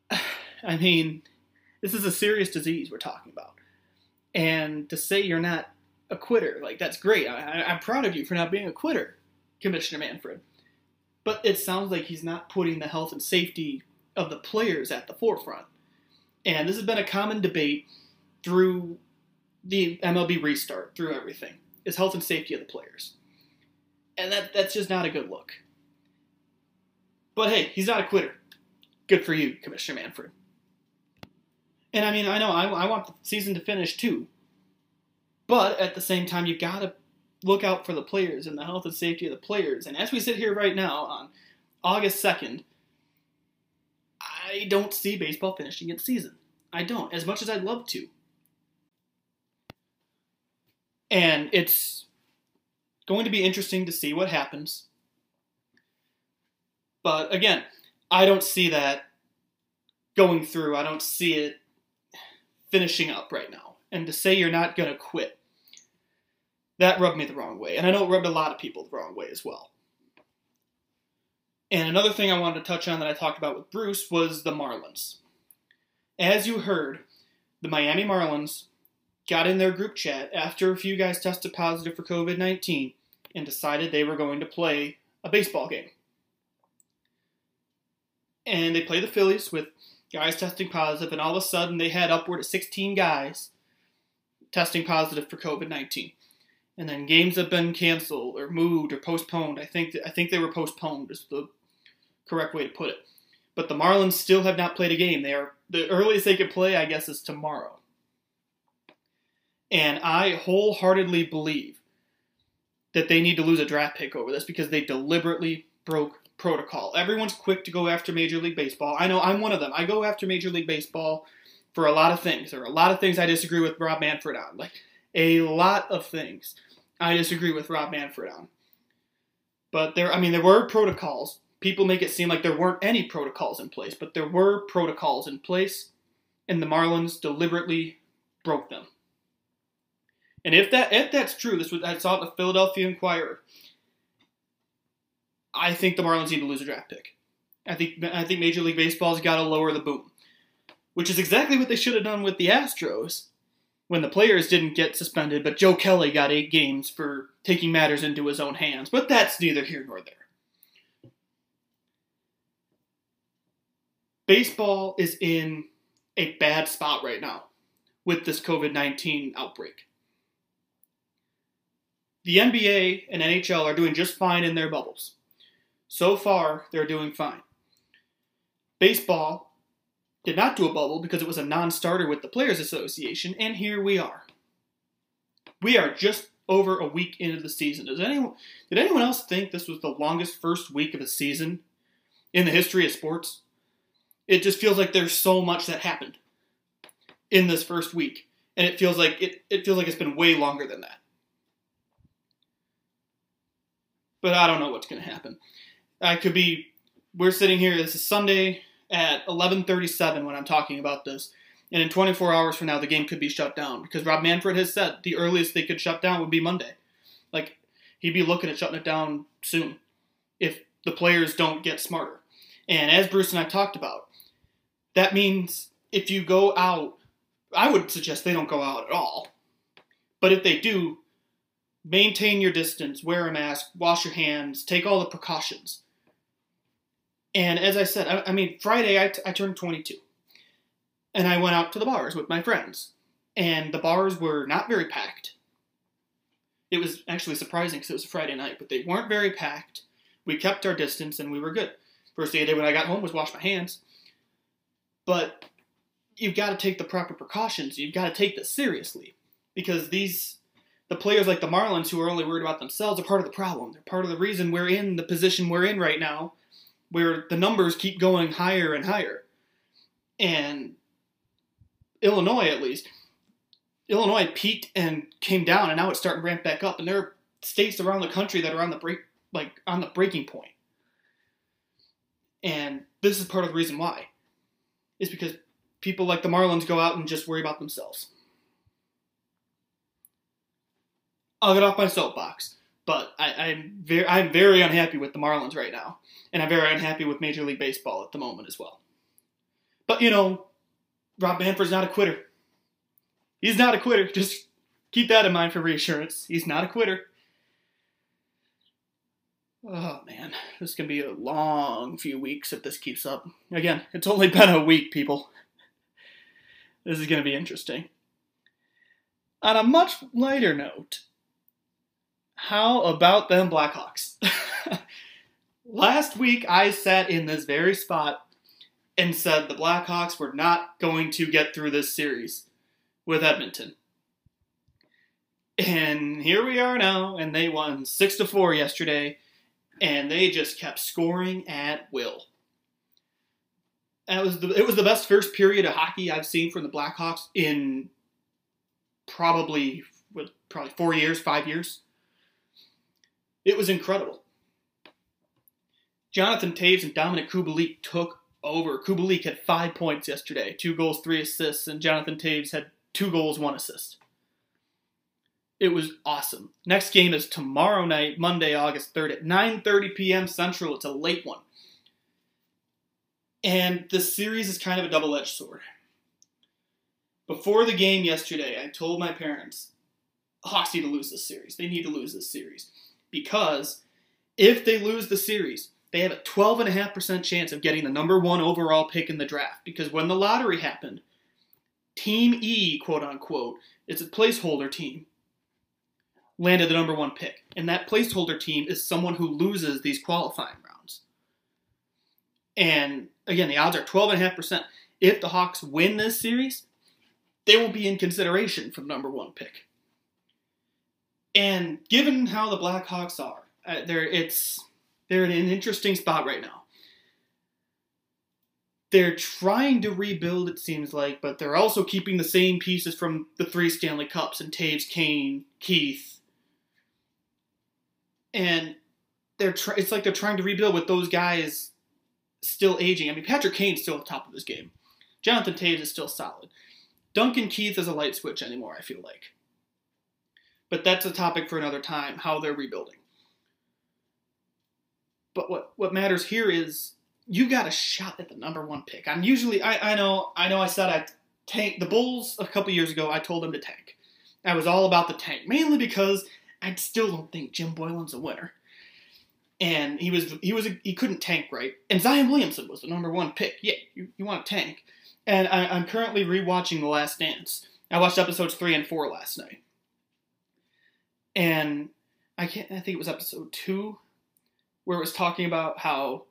I mean, this is a serious disease we're talking about. And to say you're not a quitter, like, that's great. I, I'm proud of you for not being a quitter, Commissioner Manfred. But it sounds like he's not putting the health and safety of the players at the forefront. And this has been a common debate through the MLB restart, through everything, is health and safety of the players. And that, that's just not a good look. But hey, he's not a quitter. Good for you, Commissioner Manfred. And I mean, I know I, I want the season to finish too. But at the same time, you've got to look out for the players and the health and safety of the players. And as we sit here right now on August 2nd, I don't see baseball finishing its season. I don't, as much as I'd love to. And it's going to be interesting to see what happens. But again, I don't see that going through. I don't see it finishing up right now. And to say you're not going to quit, that rubbed me the wrong way. And I know it rubbed a lot of people the wrong way as well. And another thing I wanted to touch on that I talked about with Bruce was the Marlins. As you heard, the Miami Marlins got in their group chat after a few guys tested positive for COVID 19 and decided they were going to play a baseball game. And they play the Phillies with guys testing positive, and all of a sudden they had upward of 16 guys testing positive for COVID 19. And then games have been canceled or moved or postponed. I think I think they were postponed is the correct way to put it. But the Marlins still have not played a game. They are the earliest they could play, I guess, is tomorrow. And I wholeheartedly believe that they need to lose a draft pick over this because they deliberately broke protocol. Everyone's quick to go after Major League Baseball. I know I'm one of them. I go after Major League Baseball for a lot of things. There are a lot of things I disagree with Rob Manfred on. Like a lot of things I disagree with Rob Manfred on. But there I mean there were protocols. People make it seem like there weren't any protocols in place, but there were protocols in place and the Marlins deliberately broke them. And if that if that's true, this was I saw the Philadelphia Inquirer. I think the Marlins need to lose a draft pick. I think I think Major League Baseball's got to lower the boom. which is exactly what they should have done with the Astros when the players didn't get suspended, but Joe Kelly got eight games for taking matters into his own hands. But that's neither here nor there. Baseball is in a bad spot right now with this COVID 19 outbreak. The NBA and NHL are doing just fine in their bubbles. So far, they're doing fine. Baseball did not do a bubble because it was a non starter with the Players Association, and here we are. We are just over a week into the season. Does anyone did anyone else think this was the longest first week of a season in the history of sports? It just feels like there's so much that happened in this first week. And it feels like it, it feels like it's been way longer than that. But I don't know what's gonna happen. I could be we're sitting here, this is Sunday, at 11:37 when I'm talking about this. And in 24 hours from now, the game could be shut down because Rob Manfred has said the earliest they could shut down would be Monday. Like he'd be looking at shutting it down soon if the players don't get smarter. And as Bruce and I talked about, that means if you go out, I would suggest they don't go out at all. But if they do, maintain your distance, wear a mask, wash your hands, take all the precautions. And as I said, I, I mean, Friday I, t- I turned 22. And I went out to the bars with my friends. And the bars were not very packed. It was actually surprising because it was a Friday night, but they weren't very packed. We kept our distance and we were good. First thing I did when I got home was wash my hands. But you've got to take the proper precautions. You've got to take this seriously because these the players like the Marlins who are only worried about themselves are part of the problem. They're part of the reason we're in the position we're in right now where the numbers keep going higher and higher. And Illinois, at least, Illinois peaked and came down, and now it's starting to ramp back up. And there are states around the country that are on the break, like on the breaking point. And this is part of the reason why, is because people like the Marlins go out and just worry about themselves. I'll get off my soapbox, but I, I'm very, I'm very unhappy with the Marlins right now and I'm very unhappy with Major League Baseball at the moment as well. But you know, Rob Manfred's not a quitter. He's not a quitter. Just keep that in mind for reassurance. He's not a quitter. Oh man, this can be a long few weeks if this keeps up. Again, it's only been a week, people. This is gonna be interesting. On a much lighter note, how about them Blackhawks? Last week, I sat in this very spot and said the Blackhawks were not going to get through this series with Edmonton. And here we are now, and they won 6 to 4 yesterday, and they just kept scoring at will. And it was the, it was the best first period of hockey I've seen from the Blackhawks in probably probably 4 years, 5 years. It was incredible. Jonathan Toews and Dominik Kubalik took over. Kubalik had five points yesterday, two goals, three assists, and Jonathan Toews had two goals, one assist. It was awesome. Next game is tomorrow night, Monday, August 3rd at 9:30 p.m. Central. It's a late one. And the series is kind of a double-edged sword. Before the game yesterday, I told my parents, Hawks need to lose this series. They need to lose this series. Because if they lose the series, they have a 12.5% chance of getting the number one overall pick in the draft because when the lottery happened, Team E, quote unquote, it's a placeholder team, landed the number one pick. And that placeholder team is someone who loses these qualifying rounds. And again, the odds are 12.5%. If the Hawks win this series, they will be in consideration for the number one pick. And given how the Blackhawks are, uh, there it's they're in an interesting spot right now. They're trying to rebuild, it seems like, but they're also keeping the same pieces from the three Stanley Cups and Toews, Kane, Keith. And they're tr- it's like they're trying to rebuild with those guys still aging. I mean, Patrick Kane's still at the top of his game. Jonathan Toews is still solid. Duncan Keith is a light switch anymore, I feel like. But that's a topic for another time, how they're rebuilding. But what, what matters here is you got a shot at the number one pick. I'm usually I, I know I know I said I tank the Bulls a couple years ago. I told them to tank. I was all about the tank mainly because I still don't think Jim Boylen's a winner. And he was he was a, he couldn't tank right. And Zion Williamson was the number one pick. Yeah, you, you want to tank. And I, I'm currently rewatching The Last Dance. I watched episodes three and four last night. And I can't I think it was episode two where it was talking about how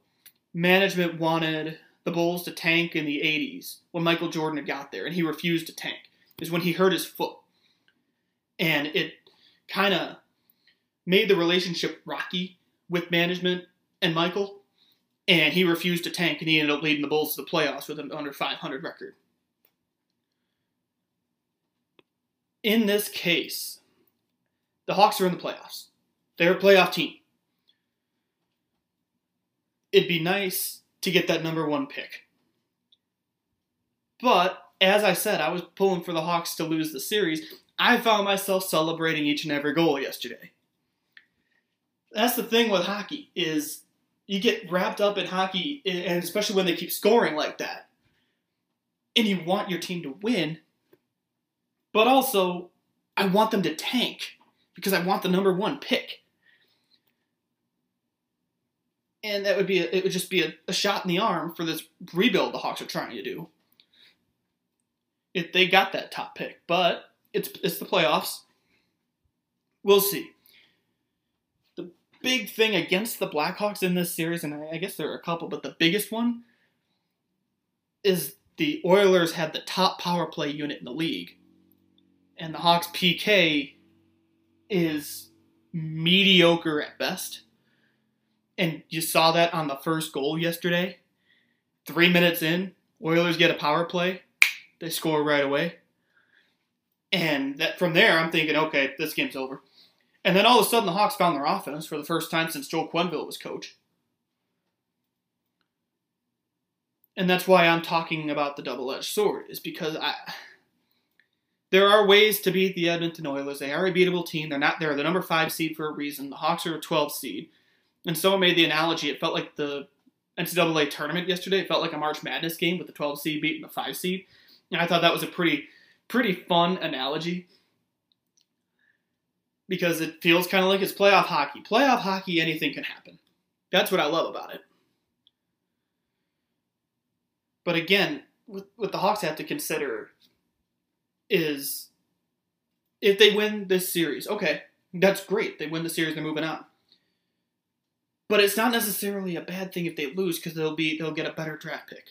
management wanted the Bulls to tank in the 80s when Michael Jordan had got there, and he refused to tank. Is when he hurt his foot, and it kind of made the relationship rocky with management and Michael, and he refused to tank, and he ended up leading the Bulls to the playoffs with an under 500 record. In this case, the Hawks are in the playoffs. They're a playoff team it'd be nice to get that number one pick. But as I said, I was pulling for the Hawks to lose the series. I found myself celebrating each and every goal yesterday. That's the thing with hockey is you get wrapped up in hockey, and especially when they keep scoring like that, and you want your team to win. But also, I want them to tank because I want the number one pick and that would be a, it would just be a, a shot in the arm for this rebuild the Hawks are trying to do. If they got that top pick, but it's it's the playoffs. We'll see. The big thing against the Blackhawks in this series, and I, I guess there are a couple, but the biggest one is the Oilers had the top power play unit in the league, and the Hawks PK is mediocre at best. And you saw that on the first goal yesterday. Three minutes in, Oilers get a power play. They score right away. And that from there, I'm thinking, okay, this game's over. And then all of a sudden, the Hawks found their offense for the first time since Joel Quenneville was coach. And that's why I'm talking about the double-edged sword, is because I there are ways to beat the Edmonton Oilers. They are a beatable team. They're not they're the number five seed for a reason. The Hawks are a 12 seed. And someone made the analogy, it felt like the NCAA tournament yesterday. It felt like a March Madness game with the 12 seed beating the 5 seed. And I thought that was a pretty, pretty fun analogy because it feels kind of like it's playoff hockey. Playoff hockey, anything can happen. That's what I love about it. But again, what, what the Hawks have to consider is if they win this series, okay, that's great. They win the series, they're moving on. But it's not necessarily a bad thing if they lose because they'll be they'll get a better draft pick.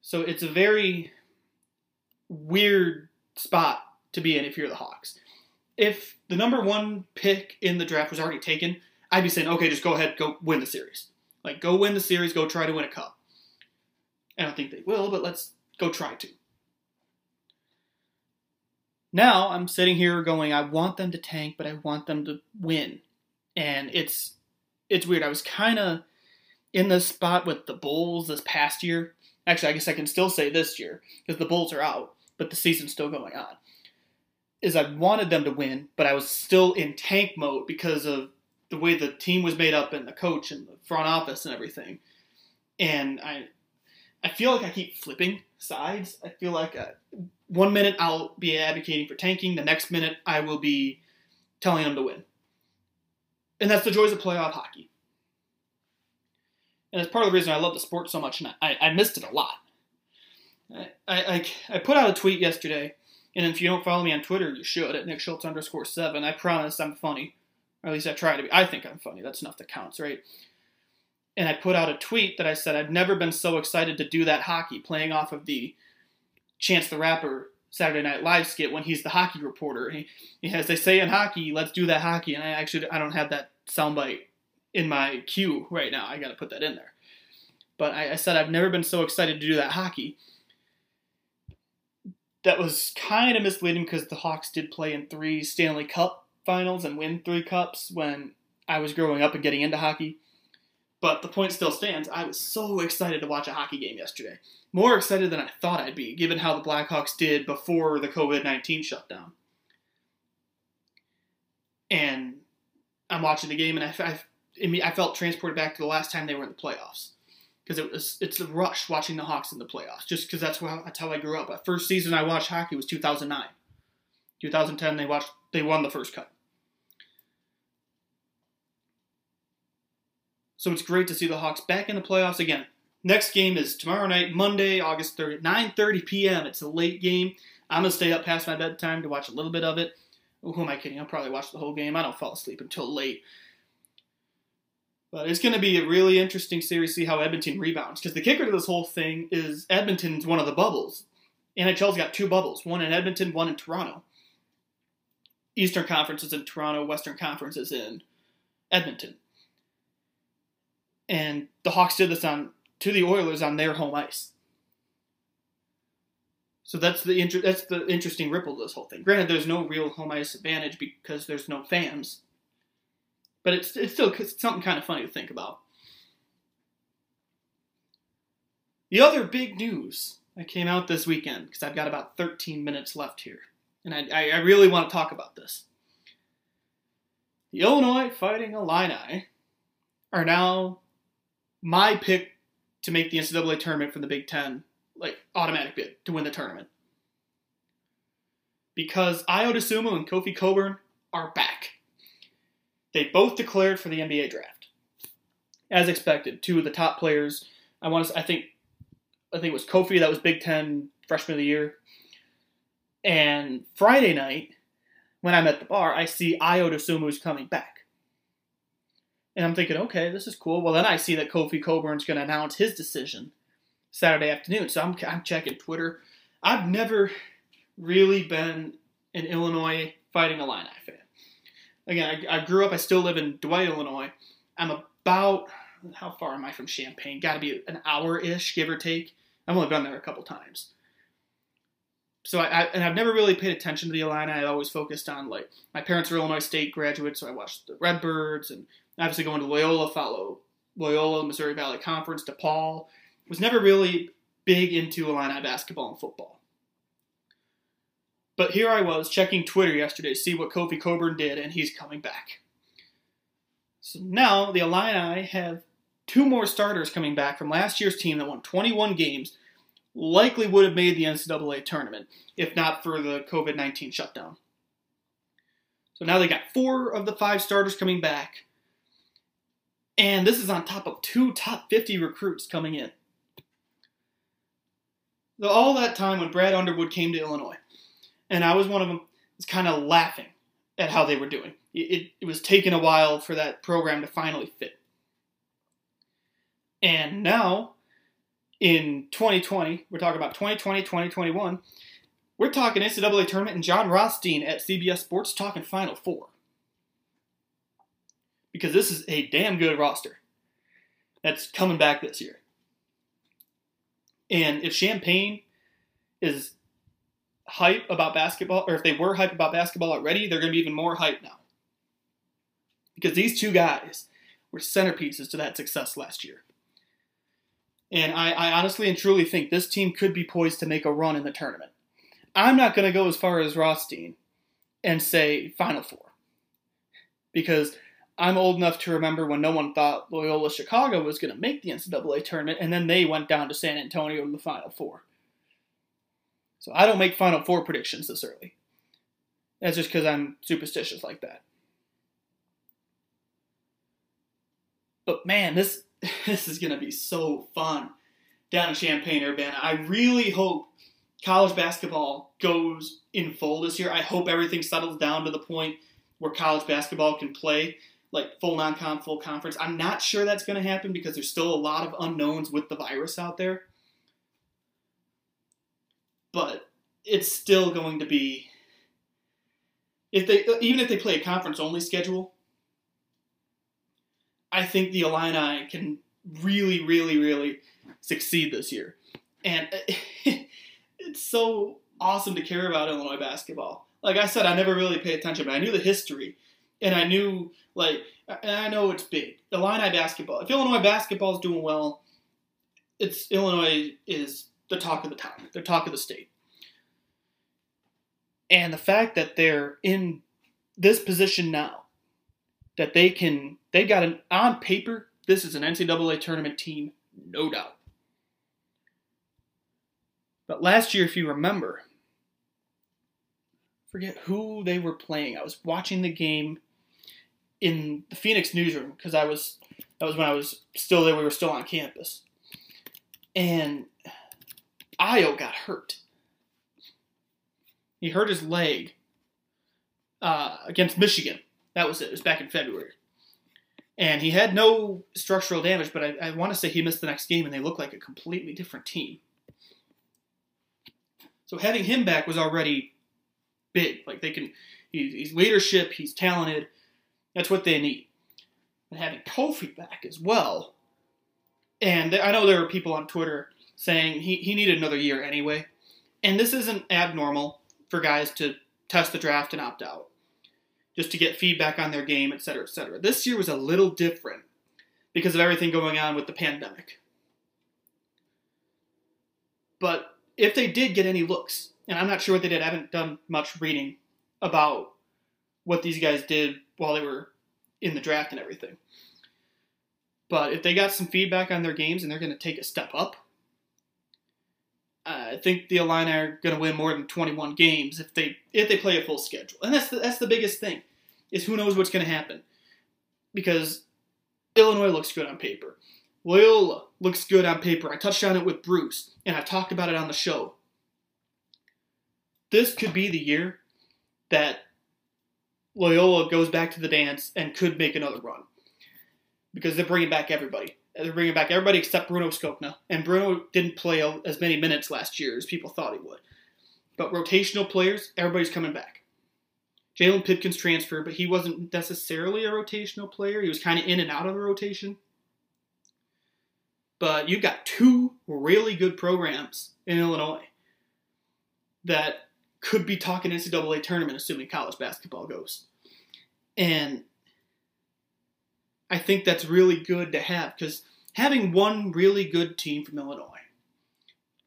So it's a very weird spot to be in if you're the Hawks. If the number one pick in the draft was already taken, I'd be saying, okay, just go ahead, go win the series. Like, go win the series, go try to win a cup. I don't think they will, but let's go try to. Now I'm sitting here going, I want them to tank, but I want them to win and it's it's weird. I was kind of in this spot with the Bulls this past year. Actually, I guess I can still say this year because the Bulls are out, but the season's still going on. Is I wanted them to win, but I was still in tank mode because of the way the team was made up and the coach and the front office and everything. And I I feel like I keep flipping sides. I feel like uh, one minute I'll be advocating for tanking, the next minute I will be telling them to win. And that's the joys of playoff hockey. And it's part of the reason I love the sport so much, and I, I missed it a lot. I, I, I put out a tweet yesterday, and if you don't follow me on Twitter, you should at Nick Schultz underscore seven. I promise I'm funny. Or at least I try to be. I think I'm funny. That's enough that counts, right? And I put out a tweet that I said I've never been so excited to do that hockey, playing off of the Chance the Rapper Saturday Night Live skit when he's the hockey reporter. He, he as they say in hockey, let's do that hockey. And I actually I don't have that soundbite in my queue right now. I got to put that in there. But I, I said I've never been so excited to do that hockey. That was kind of misleading because the Hawks did play in three Stanley Cup finals and win three cups when I was growing up and getting into hockey. But the point still stands. I was so excited to watch a hockey game yesterday. More excited than I thought I'd be, given how the Blackhawks did before the COVID 19 shutdown. And I'm watching the game, and I, I, I felt transported back to the last time they were in the playoffs because it it's a rush watching the Hawks in the playoffs. Just because that's how that's how I grew up. The first season I watched hockey was 2009. 2010 they watched they won the first cup. So it's great to see the Hawks back in the playoffs again. Next game is tomorrow night, Monday, August 30th, 9:30 p.m. It's a late game. I'm gonna stay up past my bedtime to watch a little bit of it. Who am I kidding? I'll probably watch the whole game. I don't fall asleep until late. But it's going to be a really interesting series to see how Edmonton rebounds. Because the kicker to this whole thing is Edmonton's one of the bubbles. NHL's got two bubbles one in Edmonton, one in Toronto. Eastern Conference is in Toronto, Western Conference is in Edmonton. And the Hawks did this on to the Oilers on their home ice. So that's the inter- that's the interesting ripple to this whole thing. Granted, there's no real home ice advantage because there's no fans, but it's it's still it's something kind of funny to think about. The other big news that came out this weekend because I've got about 13 minutes left here, and I, I really want to talk about this. The Illinois Fighting Illini are now my pick to make the NCAA tournament from the Big Ten like automatic bid to win the tournament. Because Ayo Dosunmu and Kofi Cockburn are back. They both declared for the NBA draft. As expected, two of the top players. I want to I think I think it was Kofi that was Big 10 freshman of the year. And Friday night when I'm at the bar, I see Ayo Dosunmu's coming back. And I'm thinking, okay, this is cool. Well, then I see that Kofi Cockburn's going to announce his decision Saturday afternoon. So I'm, I'm checking Twitter. I've never really been an Illinois Fighting Illini fan. Again, I, I grew up, I still live in Dwight, Illinois. I'm about, how far am I from Champaign? Got to be an hour ish, give or take. I've only been there a couple times. So I, I, and I've never really paid attention to the Illini. I always focused on like my parents are Illinois State graduates, so I watched the Redbirds and obviously going to Loyola, follow Loyola, Missouri Valley Conference, DePaul was never really big into Illini basketball and football. But here I was checking Twitter yesterday to see what Kofi Cockburn did, and he's coming back. So now the Illini have two more starters coming back from last year's team that won 21 games, likely would have made the NCAA tournament if not for the COVID 19 shutdown. So now they got four of the five starters coming back, and this is on top of two top 50 recruits coming in all that time when Brad Underwood came to Illinois, and I was one of them, was kind of laughing at how they were doing. It, it, it was taking a while for that program to finally fit. And now, in 2020, we're talking about 2020, 2021, we're talking NCAA tournament and Jon Rothstein at CBS Sports talking Final Four. Because this is a damn good roster that's coming back this year. And if Champaign is hype about basketball, or if they were hype about basketball already, they're going to be even more hype now. Because these two guys were centerpieces to that success last year. And I, I honestly and truly think this team could be poised to make a run in the tournament. I'm not going to go as far as Rothstein and say Final Four. Because I'm old enough to remember when no one thought Loyola Chicago was going to make the NCAA tournament, and then they went down to San Antonio in the Final Four. So I don't make Final Four predictions this early. That's just because I'm superstitious like that. But man, this this is going to be so fun down in Champaign, Urbana. I really hope college basketball goes in full this year. I hope everything settles down to the point where college basketball can play like full non-con, full conference. I'm not sure that's going to happen because there's still a lot of unknowns with the virus out there. But it's still going to be if they even if they play a conference only schedule. I think the Illini can really, really, really succeed this year, and it's so awesome to care about Illinois basketball. Like I said, I never really paid attention, but I knew the history and I knew like, and I know it's big. Illini basketball. If Illinois basketball is doing well, it's Illinois is the talk of the town. They're talk of the state. And the fact that they're in this position now that they can they got an on paper this is an NCAA tournament team, no doubt. But last year, if you remember, forget who they were playing. I was watching the game in the Phoenix newsroom because I was that was when I was still there. We were still on campus, and Ayo got hurt. He hurt his leg uh, against Michigan. That was it. It was back in February. And he had no structural damage, but I, I want to say he missed the next game, and they looked like a completely different team. So having him back was already big. Like they can, he, he's leadership, he's talented. That's what they need. And having Kofi back as well. And I know there are people on Twitter saying he, he needed another year anyway. And this isn't abnormal for guys to test the draft and opt out just to get feedback on their game, et cetera, et cetera. This year was a little different because of everything going on with the pandemic. But if they did get any looks, and I'm not sure what they did, I haven't done much reading about what these guys did while they were in the draft and everything. But if they got some feedback on their games and they're going to take a step up, I think the Illini are going to win more than 21 games if they if they play a full schedule. And that's the, that's the biggest thing is who knows what's going to happen because Illinois looks good on paper. Loyola looks good on paper. I touched on it with Bruce and I talked about it on the show. This could be the year that Loyola goes back to the dance and could make another run because they're bringing back everybody. They're bringing back everybody except Bruno Skokna. And Bruno didn't play as many minutes last year as people thought he would. But rotational players, everybody's coming back. Jalon Pipkins transferred, but he wasn't necessarily a rotational player. He was kind of in and out of the rotation. But you've got two really good programs in Illinois that could be talking NCAA tournament, assuming college basketball goes. And I think that's really good to have because having one really good team from Illinois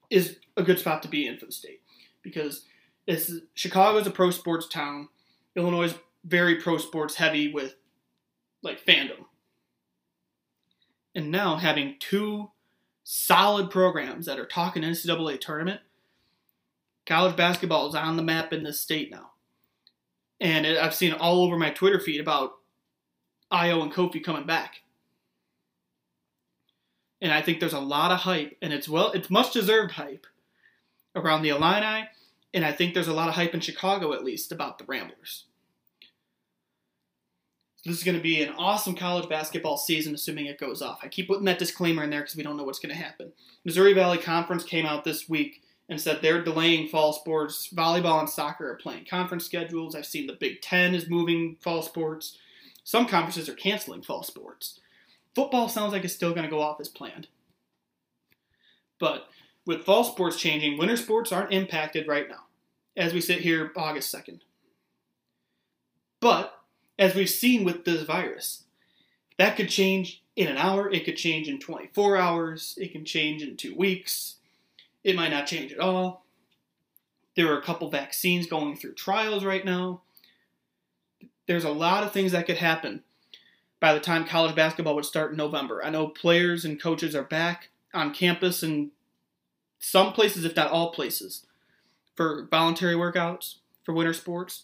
is a good spot to be in for the state because it's Chicago's a pro sports town. Illinois is very pro sports heavy with like fandom. And now having two solid programs that are talking NCAA tournament, college basketball is on the map in this state now. And it, I've seen all over my Twitter feed about Ayo and Kofi coming back. And I think there's a lot of hype, and it's well, it's much deserved hype around the Illini, and I think there's a lot of hype in Chicago at least about the Ramblers. This is going to be an awesome college basketball season, assuming it goes off. I keep putting that disclaimer in there because we don't know what's going to happen. Missouri Valley Conference came out this week and said they're delaying fall sports. Volleyball and soccer are playing conference schedules. I've seen the Big Ten is moving fall sports. Some conferences are canceling fall sports. Football sounds like it's still going to go off as planned. But with fall sports changing, winter sports aren't impacted right now, as we sit here August 2nd. But as we've seen with this virus, that could change in an hour, it could change in 24 hours, it can change in two weeks, it might not change at all. There are a couple vaccines going through trials right now there's a lot of things that could happen by the time college basketball would start in November. I know players and coaches are back on campus in some places, if not all places, for voluntary workouts for winter sports.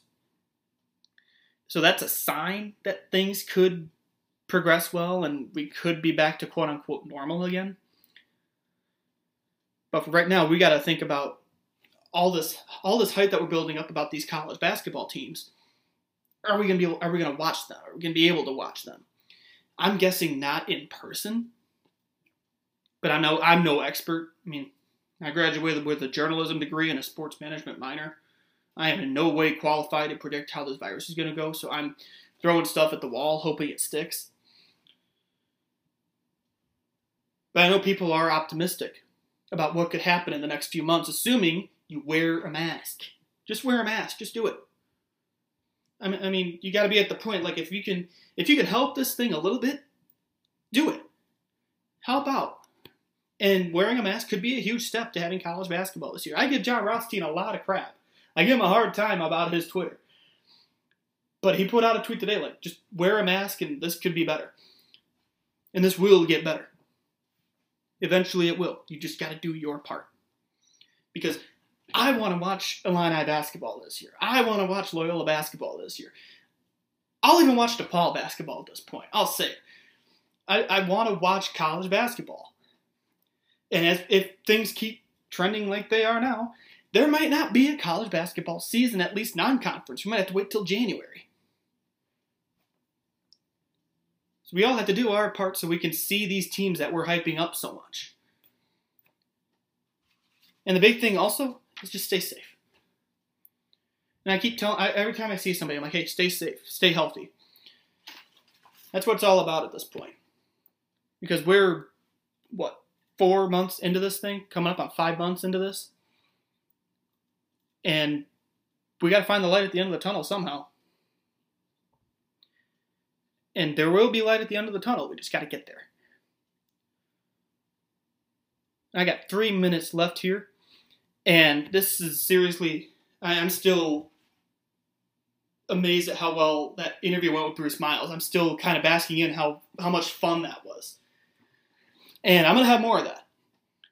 So that's a sign that things could progress well and we could be back to quote unquote normal again. But for right now, we got to think about all this all this hype that we're building up about these college basketball teams are we gonna be able, are we gonna watch them? Are we gonna be able to watch them? I'm guessing not in person, but I know I'm no expert. I mean, I graduated with a journalism degree and a sports management minor. I am in no way qualified to predict how this virus is gonna go, so I'm throwing stuff at the wall, hoping it sticks. But I know people are optimistic about what could happen in the next few months, assuming you wear a mask. Just wear a mask. Just do it. I mean, I mean, you got to be at the point like if you can if you can help this thing a little bit, do it. Help out. And wearing a mask could be a huge step to having college basketball this year. I give Jon Rothstein a lot of crap. I give him a hard time about his Twitter. But he put out a tweet today like, just wear a mask and this could be better. And this will get better. Eventually it will. You just got to do your part. Because I want to watch Illini basketball this year. I want to watch Loyola basketball this year. I'll even watch DePaul basketball at this point. I'll say it. I, I want to watch college basketball. And as, if things keep trending like they are now, there might not be a college basketball season, at least non conference. We might have to wait till January. So we all have to do our part so we can see these teams that we're hyping up so much. And the big thing also is just stay safe. And I keep telling, I, every time I see somebody, I'm like, hey, stay safe, stay healthy. That's what it's all about at this point. Because we're, what, four months into this thing? Coming up on five months into this? And we got to find the light at the end of the tunnel somehow. And there will be light at the end of the tunnel. We just got to get there. I got three minutes left here. And this is seriously, I'm still amazed at how well that interview went with Bruce Miles. I'm still kind of basking in how, how much fun that was. And I'm going to have more of that.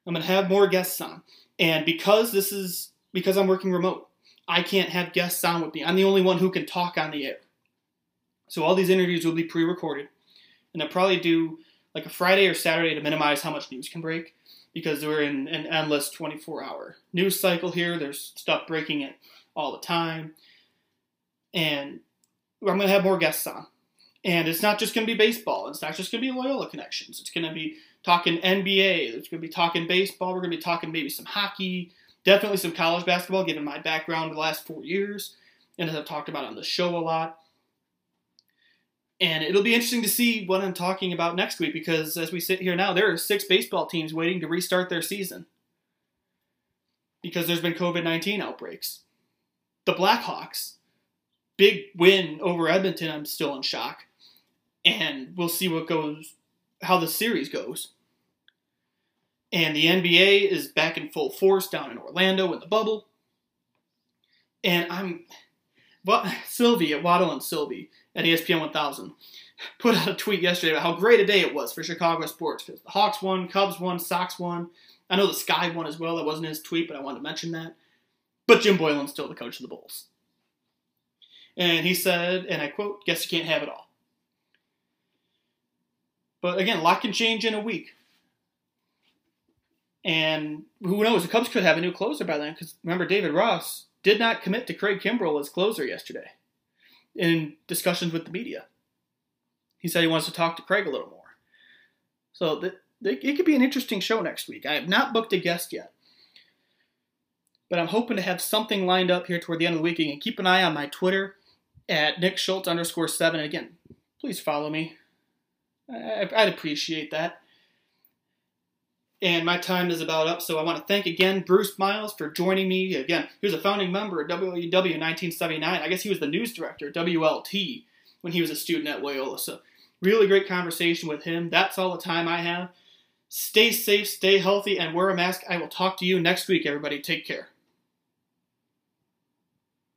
I'm going to have more guests on. And because this is, because I'm working remote, I can't have guests on with me. I'm the only one who can talk on the air. So all these interviews will be pre-recorded, and they'll probably do like a Friday or Saturday to minimize how much news can break, because we're in an endless 24-hour news cycle here. There's stuff breaking it all the time, and I'm going to have more guests on. And it's not just going to be baseball. It's not just going to be Loyola connections. It's going to be talking NBA. It's going to be talking baseball. We're going to be talking maybe some hockey, definitely some college basketball, given my background the last four years, and as I've talked about on the show a lot. And it'll be interesting to see what I'm talking about next week because as we sit here now, there are six baseball teams waiting to restart their season because there's been COVID 19 outbreaks. The Blackhawks, big win over Edmonton, I'm still in shock. And we'll see what goes, how the series goes. And the NBA is back in full force down in Orlando in the bubble. And I'm, well, Silvy at Waddle and Silvy at ESPN 1000 put out a tweet yesterday about how great a day it was for Chicago sports because the Hawks won, Cubs won, Sox won. I know the Sky won as well. That wasn't his tweet, but I wanted to mention that. But Jim Boylen's still the coach of the Bulls. And he said, and I quote, guess you can't have it all. But again, a lot can change in a week. And who knows, the Cubs could have a new closer by then because remember, David Ross did not commit to Craig Kimbrel as closer yesterday in discussions with the media. He said he wants to talk to Craig a little more. So it could be an interesting show next week. I have not booked a guest yet. But I'm hoping to have something lined up here toward the end of the week. Can keep an eye on my Twitter at Nick Schultz underscore seven. And again, please follow me. I, I'd appreciate that. And my time is about up, so I want to thank again Bruce Miles for joining me. Again, he was a founding member of WLUW in 1979. I guess he was the news director at WLT when he was a student at Loyola. So, really great conversation with him. That's all the time I have. Stay safe, stay healthy, and wear a mask. I will talk to you next week, everybody. Take care.